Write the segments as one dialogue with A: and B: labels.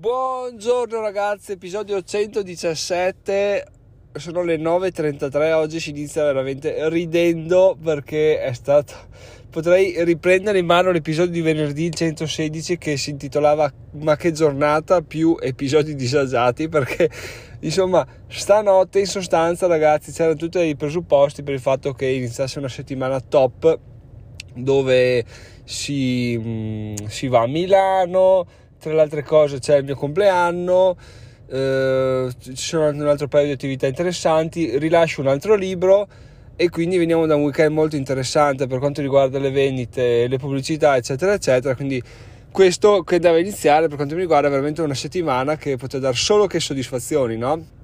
A: Buongiorno ragazzi, episodio 117, sono le 9.33, oggi si inizia veramente ridendo perché è stato... Potrei riprendere in mano l'episodio di venerdì 116 che si intitolava Ma che giornata più episodi disagiati perché insomma stanotte in sostanza ragazzi c'erano tutti i presupposti per il fatto che iniziasse una settimana top dove si, mm, si va a Milano tra le altre cose c'è il mio compleanno, eh, ci sono un altro paio di attività interessanti, rilascio un altro libro e quindi veniamo da un weekend molto interessante per quanto riguarda le vendite, le pubblicità eccetera eccetera, quindi questo che deve iniziare per quanto mi riguarda è veramente una settimana che potrà dare solo che soddisfazioni, no?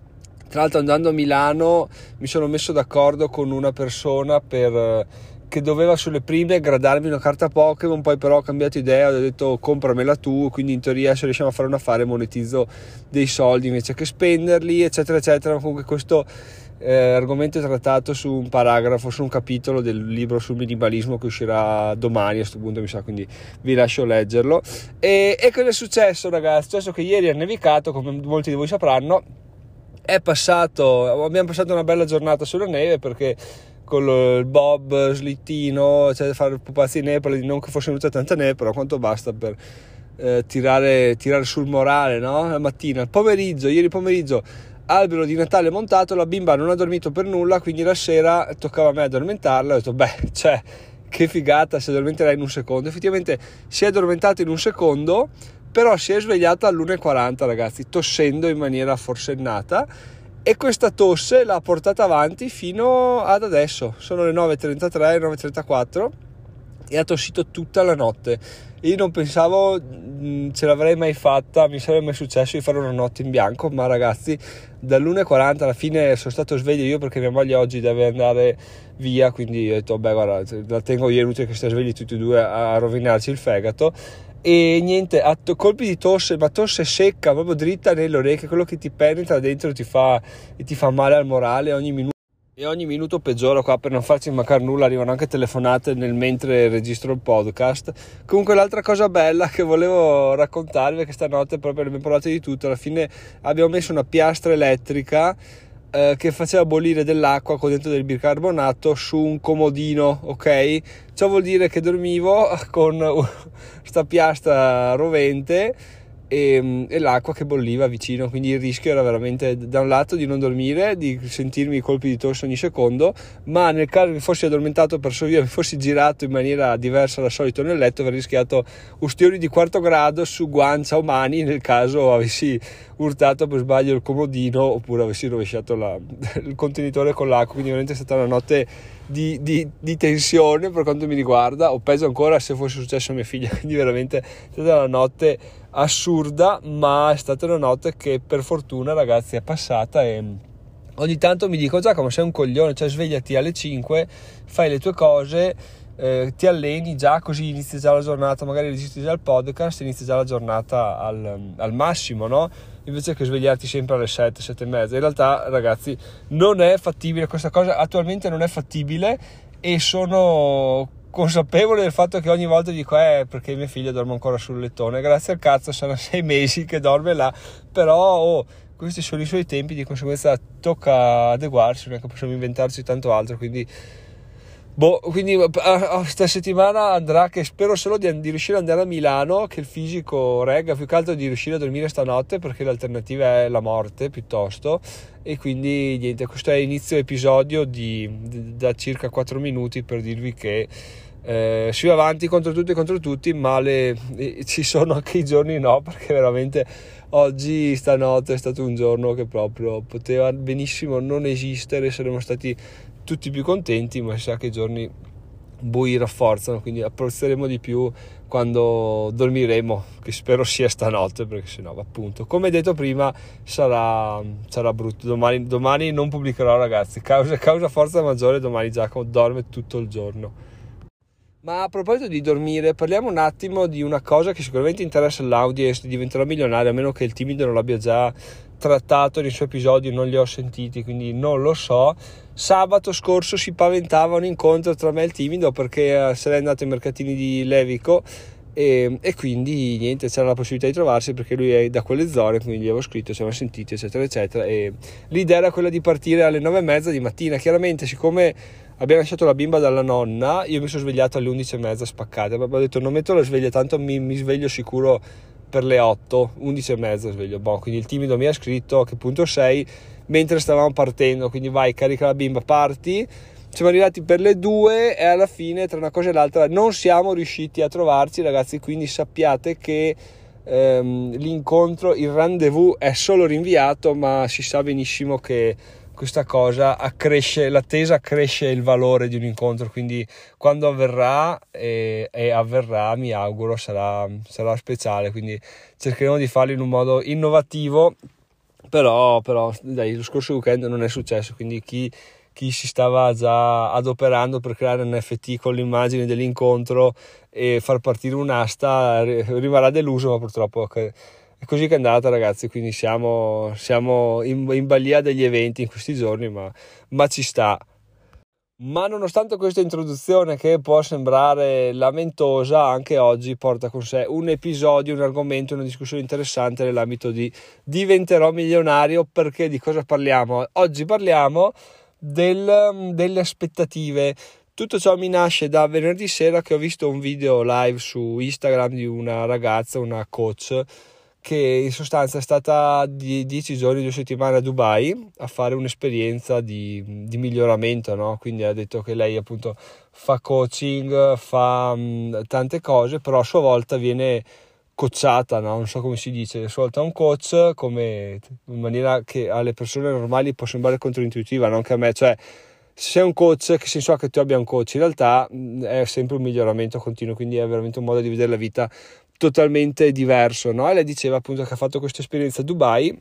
A: Tra l'altro andando a Milano mi sono messo d'accordo con una persona per che doveva sulle prime gradarmi una carta Pokémon, poi però ho cambiato idea, ho detto compramela tu, quindi in teoria se riusciamo a fare un affare monetizzo dei soldi invece che spenderli, eccetera, eccetera. Comunque questo eh, argomento è trattato su un paragrafo, su un capitolo del libro sul minimalismo che uscirà domani a questo punto mi sa, quindi vi lascio leggerlo. E, e cosa è successo ragazzi? È successo che ieri ha nevicato, come molti di voi sapranno, è passato, abbiamo passato una bella giornata sulla neve perché con il bob slittino, cioè fare pupazzi di neve, non che fosse venuta tanta neve, però quanto basta per eh, tirare, tirare, sul morale, no? La mattina, il pomeriggio, ieri pomeriggio, albero di Natale montato, la bimba non ha dormito per nulla, quindi la sera toccava a me addormentarla, ho detto, beh, cioè, che figata, si addormenterà in un secondo. Effettivamente si è addormentata in un secondo, però si è svegliata all'1.40, ragazzi, tossendo in maniera forsennata e questa tosse l'ha portata avanti fino ad adesso, sono le 9.33, 9.34 e ha tossito tutta la notte. Io non pensavo mm, ce l'avrei mai fatta, mi sarebbe mai successo di fare una notte in bianco, ma ragazzi dall'1.40 alla fine sono stato sveglio io perché mia moglie oggi deve andare via, quindi ho detto beh guarda la tengo io, è inutile che stia svegli tutti e due a rovinarci il fegato e niente, a colpi di tosse, ma tosse secca, proprio dritta nelle orecchie, quello che ti penetra dentro ti fa, e ti fa male al morale ogni minuto. E ogni minuto peggiora qua per non farci mancare nulla, arrivano anche telefonate nel mentre registro il podcast. Comunque l'altra cosa bella che volevo raccontarvi è che stanotte proprio abbiamo parlato di tutto, alla fine abbiamo messo una piastra elettrica eh, che faceva bollire dell'acqua con dentro del bicarbonato su un comodino, ok? Ciò vuol dire che dormivo con questa piastra rovente e, ehm, e, l'acqua che bolliva vicino, quindi il rischio era veramente da un lato di non dormire, di sentirmi colpi di tosse ogni secondo, ma nel caso mi fossi addormentato per via, mi fossi girato in maniera diversa dal solito nel letto, avrei rischiato ustioni di quarto grado su guancia o mani nel caso avessi urtato per sbaglio il comodino oppure avessi rovesciato la, il contenitore con l'acqua, quindi veramente è stata una notte di, di, di, tensione per quanto mi riguarda, o peggio ancora se fosse successo a mia figlia, quindi veramente è stata una notte assurda, ma è stata una notte che per fortuna ragazzi è passata e ogni tanto mi dico Giacomo sei un coglione, cioè svegliati alle 5, fai le tue cose, eh, ti alleni già così inizia già la giornata, magari registri già il podcast, inizia già la giornata al, al massimo, no? Invece che svegliarti sempre alle 7, 7 e mezza. In realtà ragazzi non è fattibile questa cosa, attualmente non è fattibile e sono consapevole del fatto che ogni volta dico eh perché mia figlia dorme ancora sul lettone grazie al cazzo sono sei mesi che dorme là però oh, questi sono i suoi tempi di conseguenza tocca adeguarsi non è che possiamo inventarci tanto altro quindi Boh, quindi questa settimana andrà che spero solo di, di, riuscire ad andare a Milano, che il fisico regga, più che altro di riuscire a dormire stanotte perché l'alternativa è la morte piuttosto. E quindi niente, questo è inizio episodio di, di, da circa 4 minuti per dirvi che eh, si va avanti contro tutti e contro tutti, ma le, eh, ci sono anche i giorni no perché veramente oggi stanotte è stato un giorno che proprio poteva benissimo non esistere, saremmo stati tutti più contenti, ma sa che i giorni bui rafforzano, quindi apprezzeremo di più quando dormiremo, che spero sia stanotte, perché sennò appunto, come detto prima, sarà, sarà brutto. Domani, domani non pubblicherò ragazzi, causa, causa forza maggiore, domani Giacomo dorme tutto il giorno. Ma a proposito di dormire, parliamo un attimo di una cosa che sicuramente interessa l'audience, diventerò milionario, a meno che il timido non l'abbia già trattato nei suoi episodi, non li ho sentiti, quindi non lo so. Sabato scorso si paventava un incontro tra me e il timido perché eh, sarei andato ai mercatini di Levico e, e, quindi niente c'era la possibilità di trovarsi perché lui è da quelle zone quindi gli avevo scritto ci avevamo sentito eccetera eccetera e l'idea era quella di partire alle nove e mezza di mattina chiaramente siccome abbiamo lasciato la bimba dalla nonna io mi sono svegliato alle undici e mezza spaccate ho detto non metto la sveglia tanto mi, mi sveglio sicuro per le 8 11 e mezza sveglio boh, quindi il timido mi ha scritto a che punto sei mentre stavamo partendo quindi vai carica la bimba parti. Siamo arrivati per le due e alla fine tra una cosa e l'altra non siamo riusciti a trovarci ragazzi quindi sappiate che ehm, l'incontro il rendezvous è solo rinviato ma si sa benissimo che questa cosa accresce l'attesa accresce il valore di un incontro quindi quando avverrà e, e avverrà mi auguro sarà, sarà speciale quindi cercheremo di farlo in un modo innovativo però, però dai, lo scorso weekend non è successo quindi chi chi si stava già adoperando per creare un NFT con l'immagine dell'incontro e far partire un'asta rimarrà deluso, ma purtroppo è così che è andata ragazzi, quindi siamo, siamo in, in balia degli eventi in questi giorni, ma, ma ci sta. Ma nonostante questa introduzione che può sembrare lamentosa, anche oggi porta con sé un episodio, un argomento, una discussione interessante nell'ambito di diventerò milionario. Perché di cosa parliamo? Oggi parliamo del, delle aspettative. Tutto ciò mi nasce da venerdì sera che ho visto un video live su Instagram di una ragazza, una coach, che in sostanza è stata di 10 giorni, due settimane a Dubai a fare un'esperienza di, di miglioramento, no? quindi ha detto che lei appunto fa coaching, fa mh, tante cose, però a sua volta viene coachata, no? non so come si dice, svolta un coach come in maniera che alle persone normali può sembrare controintuitiva, non che a me, cioè se sei un coach, che senso ha che tu abbia un coach? In realtà è sempre un miglioramento continuo, quindi è veramente un modo di vedere la vita totalmente diverso, no? E lei diceva appunto che ha fatto questa esperienza a Dubai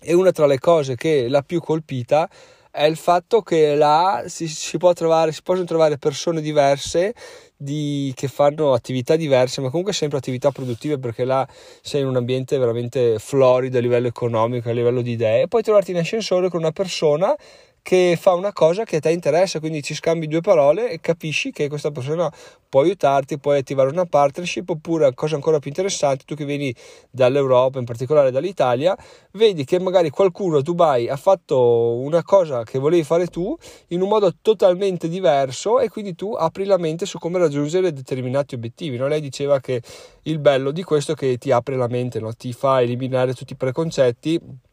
A: e una tra le cose che l'ha più colpita è il fatto che là si, si, trovare, si possono trovare persone diverse di, che fanno attività diverse, ma comunque sempre attività produttive perché là sei in un ambiente veramente florido a livello economico, a livello di idee, e poi trovarti in ascensore con una persona che fa una cosa che a te interessa, quindi ci scambi due parole e capisci che questa persona può aiutarti, puoi attivare una partnership oppure cosa ancora più interessante, tu che vieni dall'Europa, in particolare dall'Italia, vedi che magari qualcuno a Dubai ha fatto una cosa che volevi fare tu in un modo totalmente diverso e quindi tu apri la mente su come raggiungere determinati obiettivi. No? Lei diceva che il bello di questo è che ti apre la mente, no? ti fa eliminare tutti i preconcetti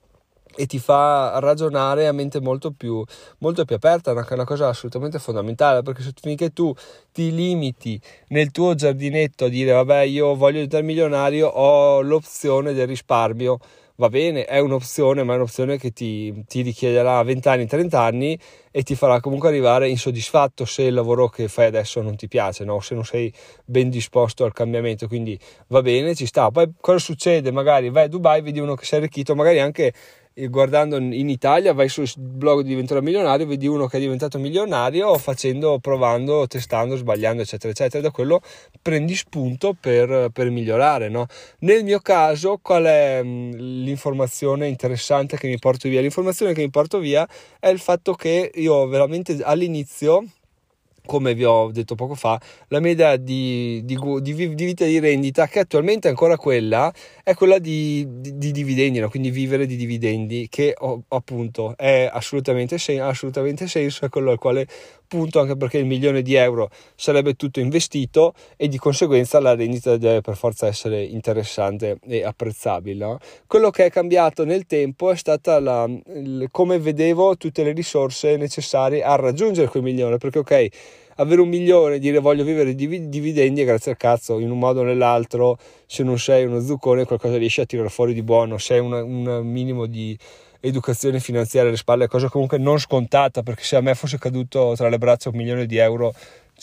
A: e ti fa ragionare a mente molto più, molto più aperta, è una cosa assolutamente fondamentale, perché se finché tu ti limiti nel tuo giardinetto a dire vabbè io voglio diventare milionario, ho l'opzione del risparmio, va bene, è un'opzione, ma è un'opzione che ti, ti richiederà 20 anni, 30 anni e ti farà comunque arrivare insoddisfatto se il lavoro che fai adesso non ti piace, no? se non sei ben disposto al cambiamento, quindi va bene, ci sta. Poi cosa succede? Magari vai a Dubai, vedi uno che si è arricchito, magari anche guardando in Italia, vai sul blog di Diventerò Milionario, vedi uno che è diventato milionario facendo, provando, testando, sbagliando, eccetera, eccetera. Da quello prendi spunto per, per migliorare. No? Nel mio caso, qual è l'informazione interessante che mi porto via? L'informazione che mi porto via è il fatto che io veramente all'inizio come vi ho detto poco fa, la mia idea di, di, di, di vita di rendita, che attualmente è ancora quella, è quella di, dividendi, no? quindi vivere di dividendi, che ho, appunto è assolutamente, sen- assolutamente senso, è quello al quale punto, anche perché il milione di euro sarebbe tutto investito e di conseguenza la rendita deve per forza essere interessante e apprezzabile. No? Quello che è cambiato nel tempo è stata la, il, come vedevo tutte le risorse necessarie a raggiungere quel milione, perché ok, avere un milione, dire voglio vivere di dividendi e grazie al cazzo, in un modo o nell'altro, se non sei uno zuccone qualcosa riesci a tirare fuori di buono, se hai un minimo di educazione finanziaria alle spalle, cosa comunque non scontata, perché se a me fosse caduto tra le braccia un milione di euro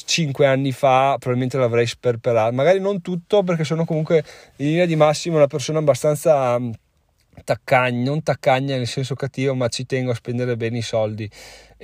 A: cinque anni fa probabilmente l'avrei sperperato, magari non tutto perché sono comunque in linea di massimo una persona abbastanza taccagna, non taccagna nel senso cattivo, ma ci tengo a spendere bene i soldi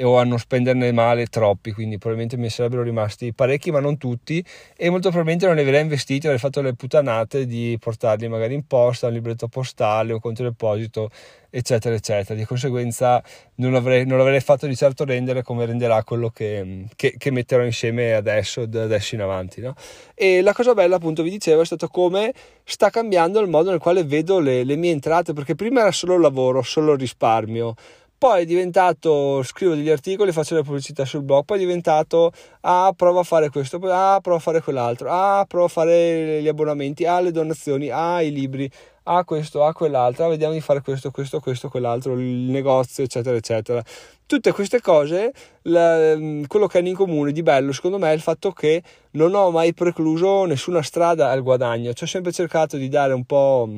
A: o a non spenderne male troppi, quindi probabilmente mi sarebbero rimasti parecchi ma non tutti e molto probabilmente non li avrei investiti, avrei fatto le puttanate di portarli magari in posta, un libretto postale o conto deposito eccetera eccetera di conseguenza non, avrei, non l'avrei fatto di certo rendere come renderà quello che, che, che metterò insieme adesso da adesso in avanti no? e la cosa bella appunto vi dicevo è stato come sta cambiando il modo nel quale vedo le, le mie entrate perché prima era solo lavoro solo risparmio poi è diventato, scrivo degli articoli, faccio le pubblicità sul blog, poi è diventato, ah, prova a fare questo, ah, prova a fare quell'altro, ah, prova a fare gli abbonamenti, ah, le donazioni, ah, i libri, ah, questo, ah, quell'altro, ah, vediamo di fare questo, questo, questo, quell'altro, il negozio, eccetera, eccetera. Tutte queste cose, la, quello che hanno in comune di bello, secondo me, è il fatto che non ho mai precluso nessuna strada al guadagno, ci ho sempre cercato di dare un po',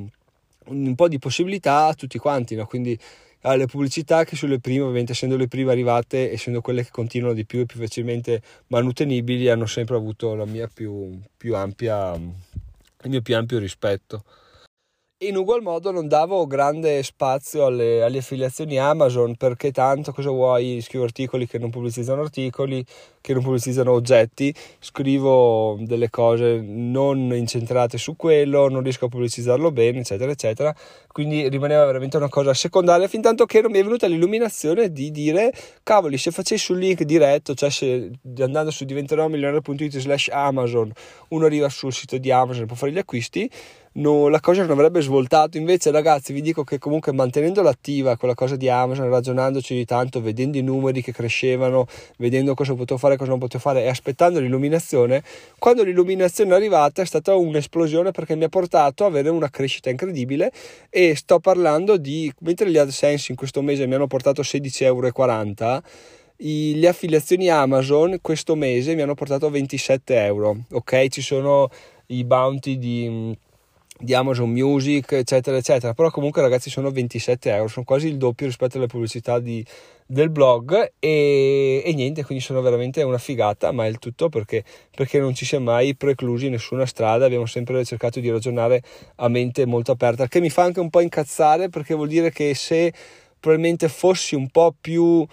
A: un po' di possibilità a tutti quanti, no? quindi Le pubblicità che sulle prime, ovviamente essendo le prime arrivate, essendo quelle che continuano di più e più facilmente manutenibili, hanno sempre avuto più, più ampia, il mio più ampio rispetto in ugual modo non davo grande spazio alle, alle, affiliazioni Amazon perché tanto cosa vuoi? Scrivo articoli che non pubblicizzano articoli che non pubblicizzano oggetti scrivo delle cose non incentrate su quello non riesco a pubblicizzarlo bene eccetera eccetera. Quindi rimaneva veramente una cosa secondaria fin tanto che non mi è venuta l'illuminazione di dire cavoli se facessi un link diretto cioè se andando su diventerò slash Amazon uno arriva sul sito di Amazon può fare gli acquisti no, la cosa non avrebbe svoltato. Invece, ragazzi, vi dico che comunque mantenendo l'attiva quella cosa di Amazon, ragionandoci di tanto, vedendo i numeri che crescevano, vedendo cosa potevo fare, cosa non potevo fare e aspettando l'illuminazione, quando l'illuminazione è arrivata è stata un'esplosione perché mi ha portato ad avere una crescita incredibile e sto parlando di, mentre gli AdSense in questo mese mi hanno portato 16,40 euro, le affiliazioni Amazon questo mese mi hanno portato 27 euro ok ci sono i bounty di di Amazon Music, eccetera, eccetera. Però comunque, ragazzi, sono 27 euro, sono quasi il doppio rispetto alle pubblicità di, del blog. E, e, niente, quindi sono veramente una figata. Ma è il tutto perché, perché non ci si è mai preclusi nessuna strada. Abbiamo sempre cercato di ragionare a mente molto aperta, che mi fa anche un po' incazzare perché vuol dire che se probabilmente fossi un po' più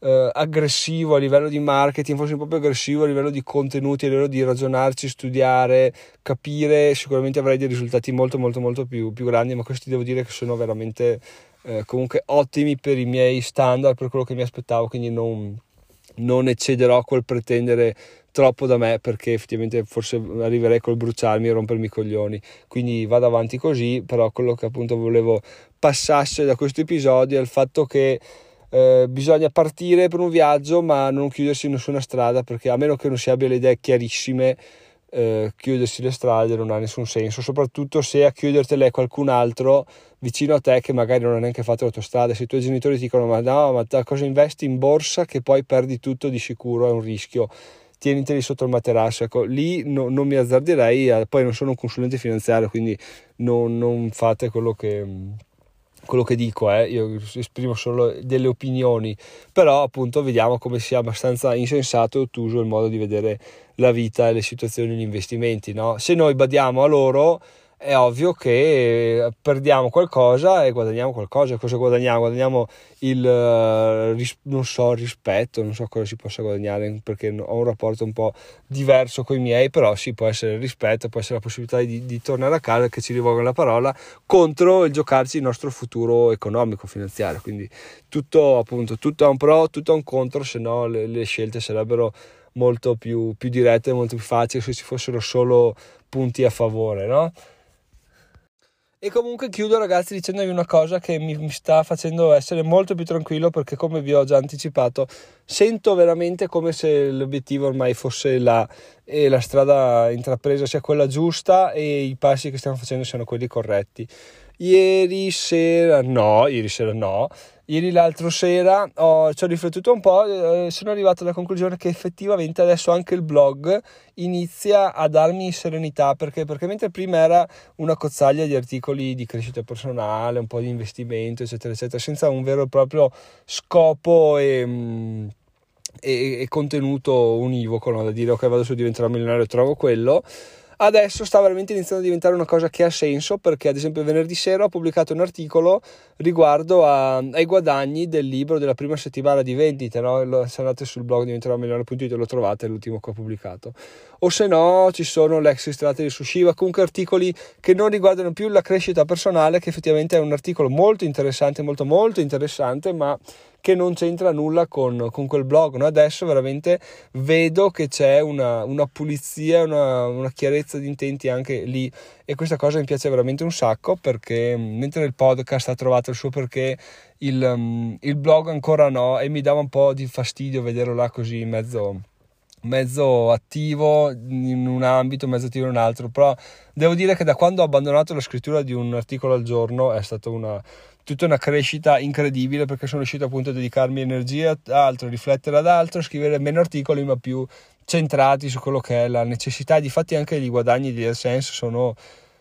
A: eh, aggressivo a livello di marketing, po' più aggressivo a livello di contenuti, a livello di ragionarci, studiare, capire, sicuramente avrei dei risultati molto molto molto più, più grandi, ma questi devo dire che sono veramente eh, comunque ottimi per i miei standard, per quello che mi aspettavo, quindi non, non eccederò col pretendere troppo da me perché effettivamente forse arriverei col bruciarmi e rompermi i coglioni. Quindi vado avanti così però quello che appunto volevo passasse da questo episodio è il fatto che eh, bisogna partire per un viaggio ma non chiudersi in nessuna strada perché a meno che non si abbia le idee chiarissime eh, chiudersi le strade non ha nessun senso soprattutto se a chiudertele è qualcun altro vicino a te che magari non ha neanche fatto l'autostrada. Se i tuoi genitori ti dicono ma no ma da cosa investi in borsa che poi perdi tutto di sicuro è un rischio. Tieniteli sotto il materasso. Ecco lì no, non mi azzarderei eh, poi non sono un consulente finanziario quindi non, non fate quello che quello che dico, eh, io esprimo solo delle opinioni, però appunto vediamo come sia abbastanza insensato e ottuso il modo di vedere la vita e le situazioni e gli investimenti. No? Se noi badiamo a loro, è ovvio che perdiamo qualcosa e guadagniamo qualcosa. Cosa guadagniamo? Guadagniamo il eh, non so, rispetto, non so cosa si possa guadagnare perché ho un rapporto un po' diverso con i miei, però sì, può essere il rispetto, può essere la possibilità di, di tornare a casa che ci rivolgono la parola contro il giocarci il nostro futuro economico, finanziario. Quindi tutto appunto, tutto ha un pro, tutto ha un contro, se no le, le scelte sarebbero molto più, più dirette, molto più facili se ci fossero solo punti a favore, no? E comunque chiudo ragazzi dicendovi una cosa che mi, sta facendo essere molto più tranquillo perché come vi ho già anticipato sento veramente come se l'obiettivo ormai fosse là e la strada intrapresa sia quella giusta e i passi che stiamo facendo siano quelli corretti. Ieri sera no, ieri sera no, ieri l'altro sera ho, ci ho riflettuto un po' eh, sono arrivato alla conclusione che effettivamente adesso anche il blog inizia a darmi serenità perché, perché mentre prima era una cozzaglia di articoli di crescita personale, un po' di investimento eccetera eccetera senza un vero e proprio scopo e... Mm, e, contenuto univoco, no? da dire ok vado su diventare milionario e trovo quello adesso sta veramente iniziando a diventare una cosa che ha senso perché ad esempio venerdì sera ho pubblicato un articolo riguardo a, ai guadagni del libro della prima settimana di vendita, no? se andate sul blog diventeròmigliore.it lo trovate, è l'ultimo che ho pubblicato. O se no ci sono l'ex strategy su Shiva, comunque articoli che non riguardano più la crescita personale, che effettivamente è un articolo molto interessante, molto molto interessante, ma che non c'entra nulla con, con quel blog. No? Adesso veramente vedo che c'è una, una pulizia, una, una, chiarezza di intenti anche lì e questa cosa mi piace veramente un sacco perché mm, mentre nel podcast ha trovato il suo perché, il, um, il blog ancora no e mi dava un po' di fastidio vederlo là così in mezzo mezzo attivo in un ambito, mezzo attivo in un altro, però devo dire che da quando ho abbandonato la scrittura di un articolo al giorno è stata una, tutta una crescita incredibile perché sono riuscito appunto a dedicarmi energia ad altro, riflettere ad altro, scrivere meno articoli ma più centrati su quello che è la necessità. Difatti anche i guadagni di AdSense sono,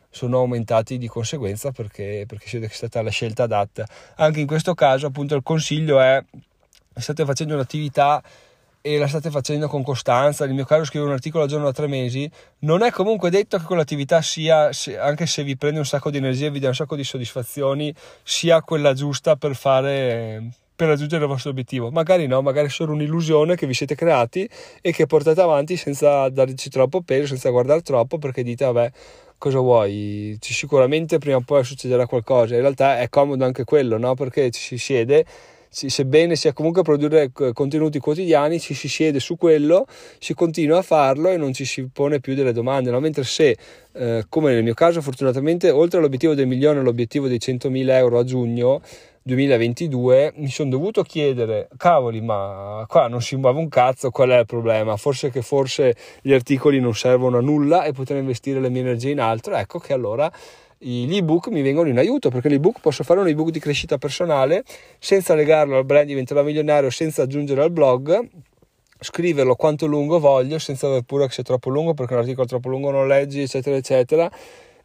A: sono aumentati di conseguenza perché, perché è stata la scelta adatta. Anche in questo caso appunto il consiglio è state facendo un'attività e la state facendo con costanza, nel mio caso scrivo un articolo al giorno da tre mesi, non è comunque detto che quell'attività sia, anche se vi prende un sacco di energia e vi dà un sacco di soddisfazioni, sia quella giusta per fare per raggiungere il vostro obiettivo. Magari no, magari è solo un'illusione che vi siete creati e che portate avanti senza darci troppo peso, senza guardare troppo, perché dite, vabbè, cosa vuoi? Sicuramente prima o poi succederà qualcosa. In realtà è comodo anche quello, no? Perché ci si siede sebbene sia comunque produrre contenuti quotidiani, ci si siede su quello, si continua a farlo e non ci si pone più delle domande, no? mentre se, eh, come nel mio caso fortunatamente, oltre all'obiettivo del milione, l'obiettivo dei 100.000 euro a giugno 2022, mi sono dovuto chiedere, cavoli, ma qua non si muove un cazzo, qual è il problema? Forse che forse gli articoli non servono a nulla e potrei investire le mie energie in altro, ecco che allora gli ebook mi vengono in aiuto perché l'ebook posso fare un ebook di crescita personale senza legarlo al brand diventerò milionario senza aggiungere al blog scriverlo quanto lungo voglio senza aver paura che sia troppo lungo perché un articolo troppo lungo non leggi eccetera eccetera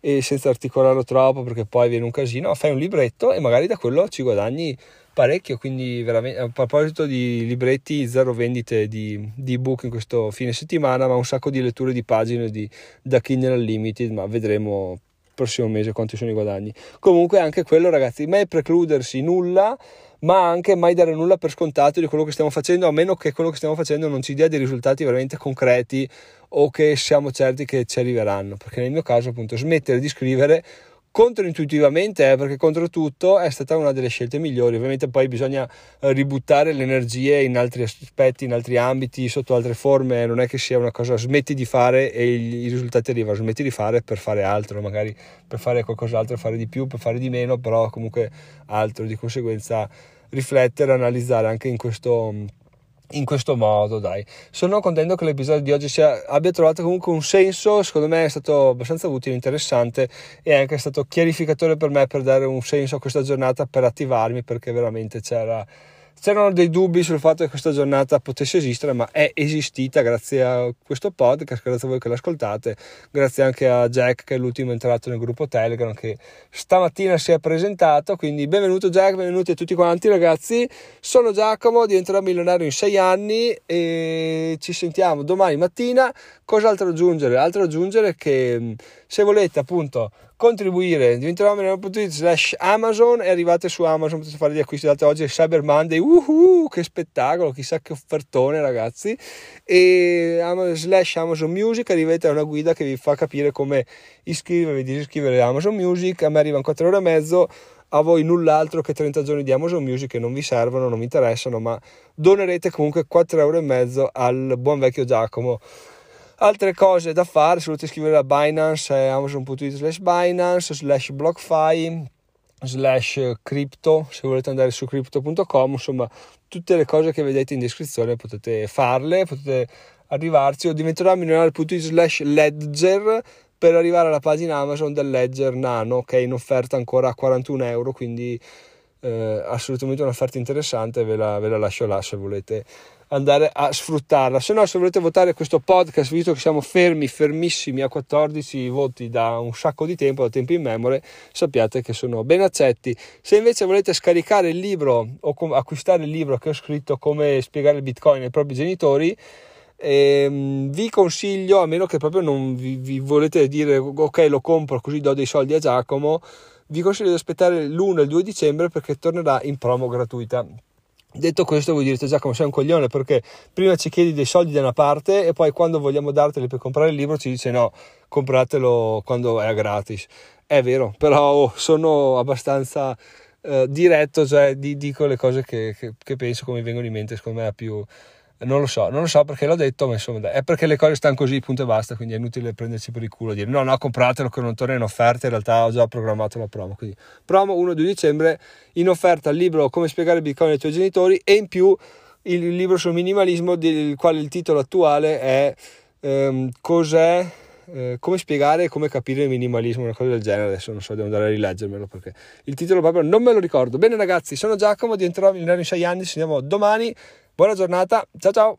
A: e senza articolarlo troppo perché poi viene un casino fai un libretto e magari da quello ci guadagni parecchio quindi veramente a proposito di libretti zero vendite di, di ebook in questo fine settimana ma un sacco di letture di pagine di, da Kindle Unlimited ma vedremo prossimo mese quanti sono i guadagni. Comunque anche quello ragazzi, mai precludersi nulla, ma anche mai dare nulla per scontato di quello che stiamo facendo, a meno che quello che stiamo facendo non ci dia dei risultati veramente concreti o che siamo certi che ci arriveranno. Perché nel mio caso appunto smettere di scrivere controintuitivamente, eh, perché contro tutto è stata una delle scelte migliori. Ovviamente poi bisogna eh, ributtare le energie in altri aspetti, in altri ambiti, sotto altre forme. Non è che sia una cosa smetti di fare e i risultati arrivano, smetti di fare per fare altro, magari per fare qualcos'altro, fare di più, per fare di meno, però comunque altro. Di conseguenza riflettere, analizzare anche in questo in questo modo, dai. Sono contento che l'episodio di oggi sia, abbia trovato comunque un senso, secondo me è stato abbastanza utile, interessante e anche stato chiarificatore per me per dare un senso a questa giornata, per attivarmi perché veramente c'era C'erano dei dubbi sul fatto che questa giornata potesse esistere, ma è esistita grazie a questo podcast, grazie a voi che l'ascoltate, grazie anche a Jack che è l'ultimo entrato nel gruppo Telegram che stamattina si è presentato, quindi benvenuto Jack, benvenuti a tutti quanti ragazzi, sono Giacomo, diventerò milionario in sei anni e ci sentiamo domani mattina, cos'altro aggiungere? Altro aggiungere che se volete appunto contribuire diventerò milionario.it slash Amazon e arrivate su Amazon potete fare gli acquisti date oggi Cyber Monday uhuh, che spettacolo chissà che offertone ragazzi. E slash Amazon Music arrivate a una guida che vi fa capire come iscrivervi disiscrivere a Amazon Music. A me arrivano 4 ore e mezzo a voi null'altro che 30 giorni di Amazon Music che non vi servono, non vi interessano, ma donerete comunque 4 euro e mezzo al buon vecchio Giacomo altre cose da fare se volete scrivere a Binance è amazon.it slash Binance slash BlockFi slash crypto se volete andare su crypto.com insomma tutte le cose che vedete in descrizione potete farle potete arrivarci o diventerò milionario.it slash ledger per arrivare alla pagina Amazon del Ledger Nano che è in offerta ancora a 41 euro quindi eh, assolutamente un'offerta interessante ve la, ve la lascio là se volete andare a sfruttarla. Se no, se volete votare questo podcast, visto che siamo fermi, fermissimi a 14 voti da un sacco di tempo, da tempo in memoria, sappiate che sono ben accetti. Se invece volete scaricare il libro o com- acquistare il libro che ho scritto come spiegare il bitcoin ai propri genitori, ehm, vi consiglio, a meno che proprio non vi, vi, volete dire ok lo compro così do dei soldi a Giacomo, vi consiglio di aspettare l'1 e il 2 dicembre perché tornerà in promo gratuita. Detto questo, voi direte Giacomo sei un coglione perché prima ci chiedi dei soldi da una parte e poi quando vogliamo darteli per comprare il libro ci dice no, compratelo quando è gratis. È vero, però oh, sono abbastanza eh, diretto, cioè di, dico le cose che, che, che, penso come vengono in mente, secondo me è più... Non lo so, non lo so perché l'ho detto, ma insomma è perché le cose stanno così, punto e basta, quindi è inutile prenderci per il culo e dire no, no, compratelo che non torna in offerta, in realtà ho già programmato la promo. Quindi promo 1-2 dicembre, in offerta il libro Come spiegare Bitcoin ai tuoi genitori e in più il libro sul minimalismo, del quale il titolo attuale è ehm, Cos'è eh, come spiegare e come capire il minimalismo, una cosa del genere. Adesso non so, devo andare a rileggermelo perché il titolo proprio non me lo ricordo. Bene, ragazzi, sono Giacomo, diventerò milionario in 6 anni. Ci vediamo domani. Buona giornata, ciao ciao.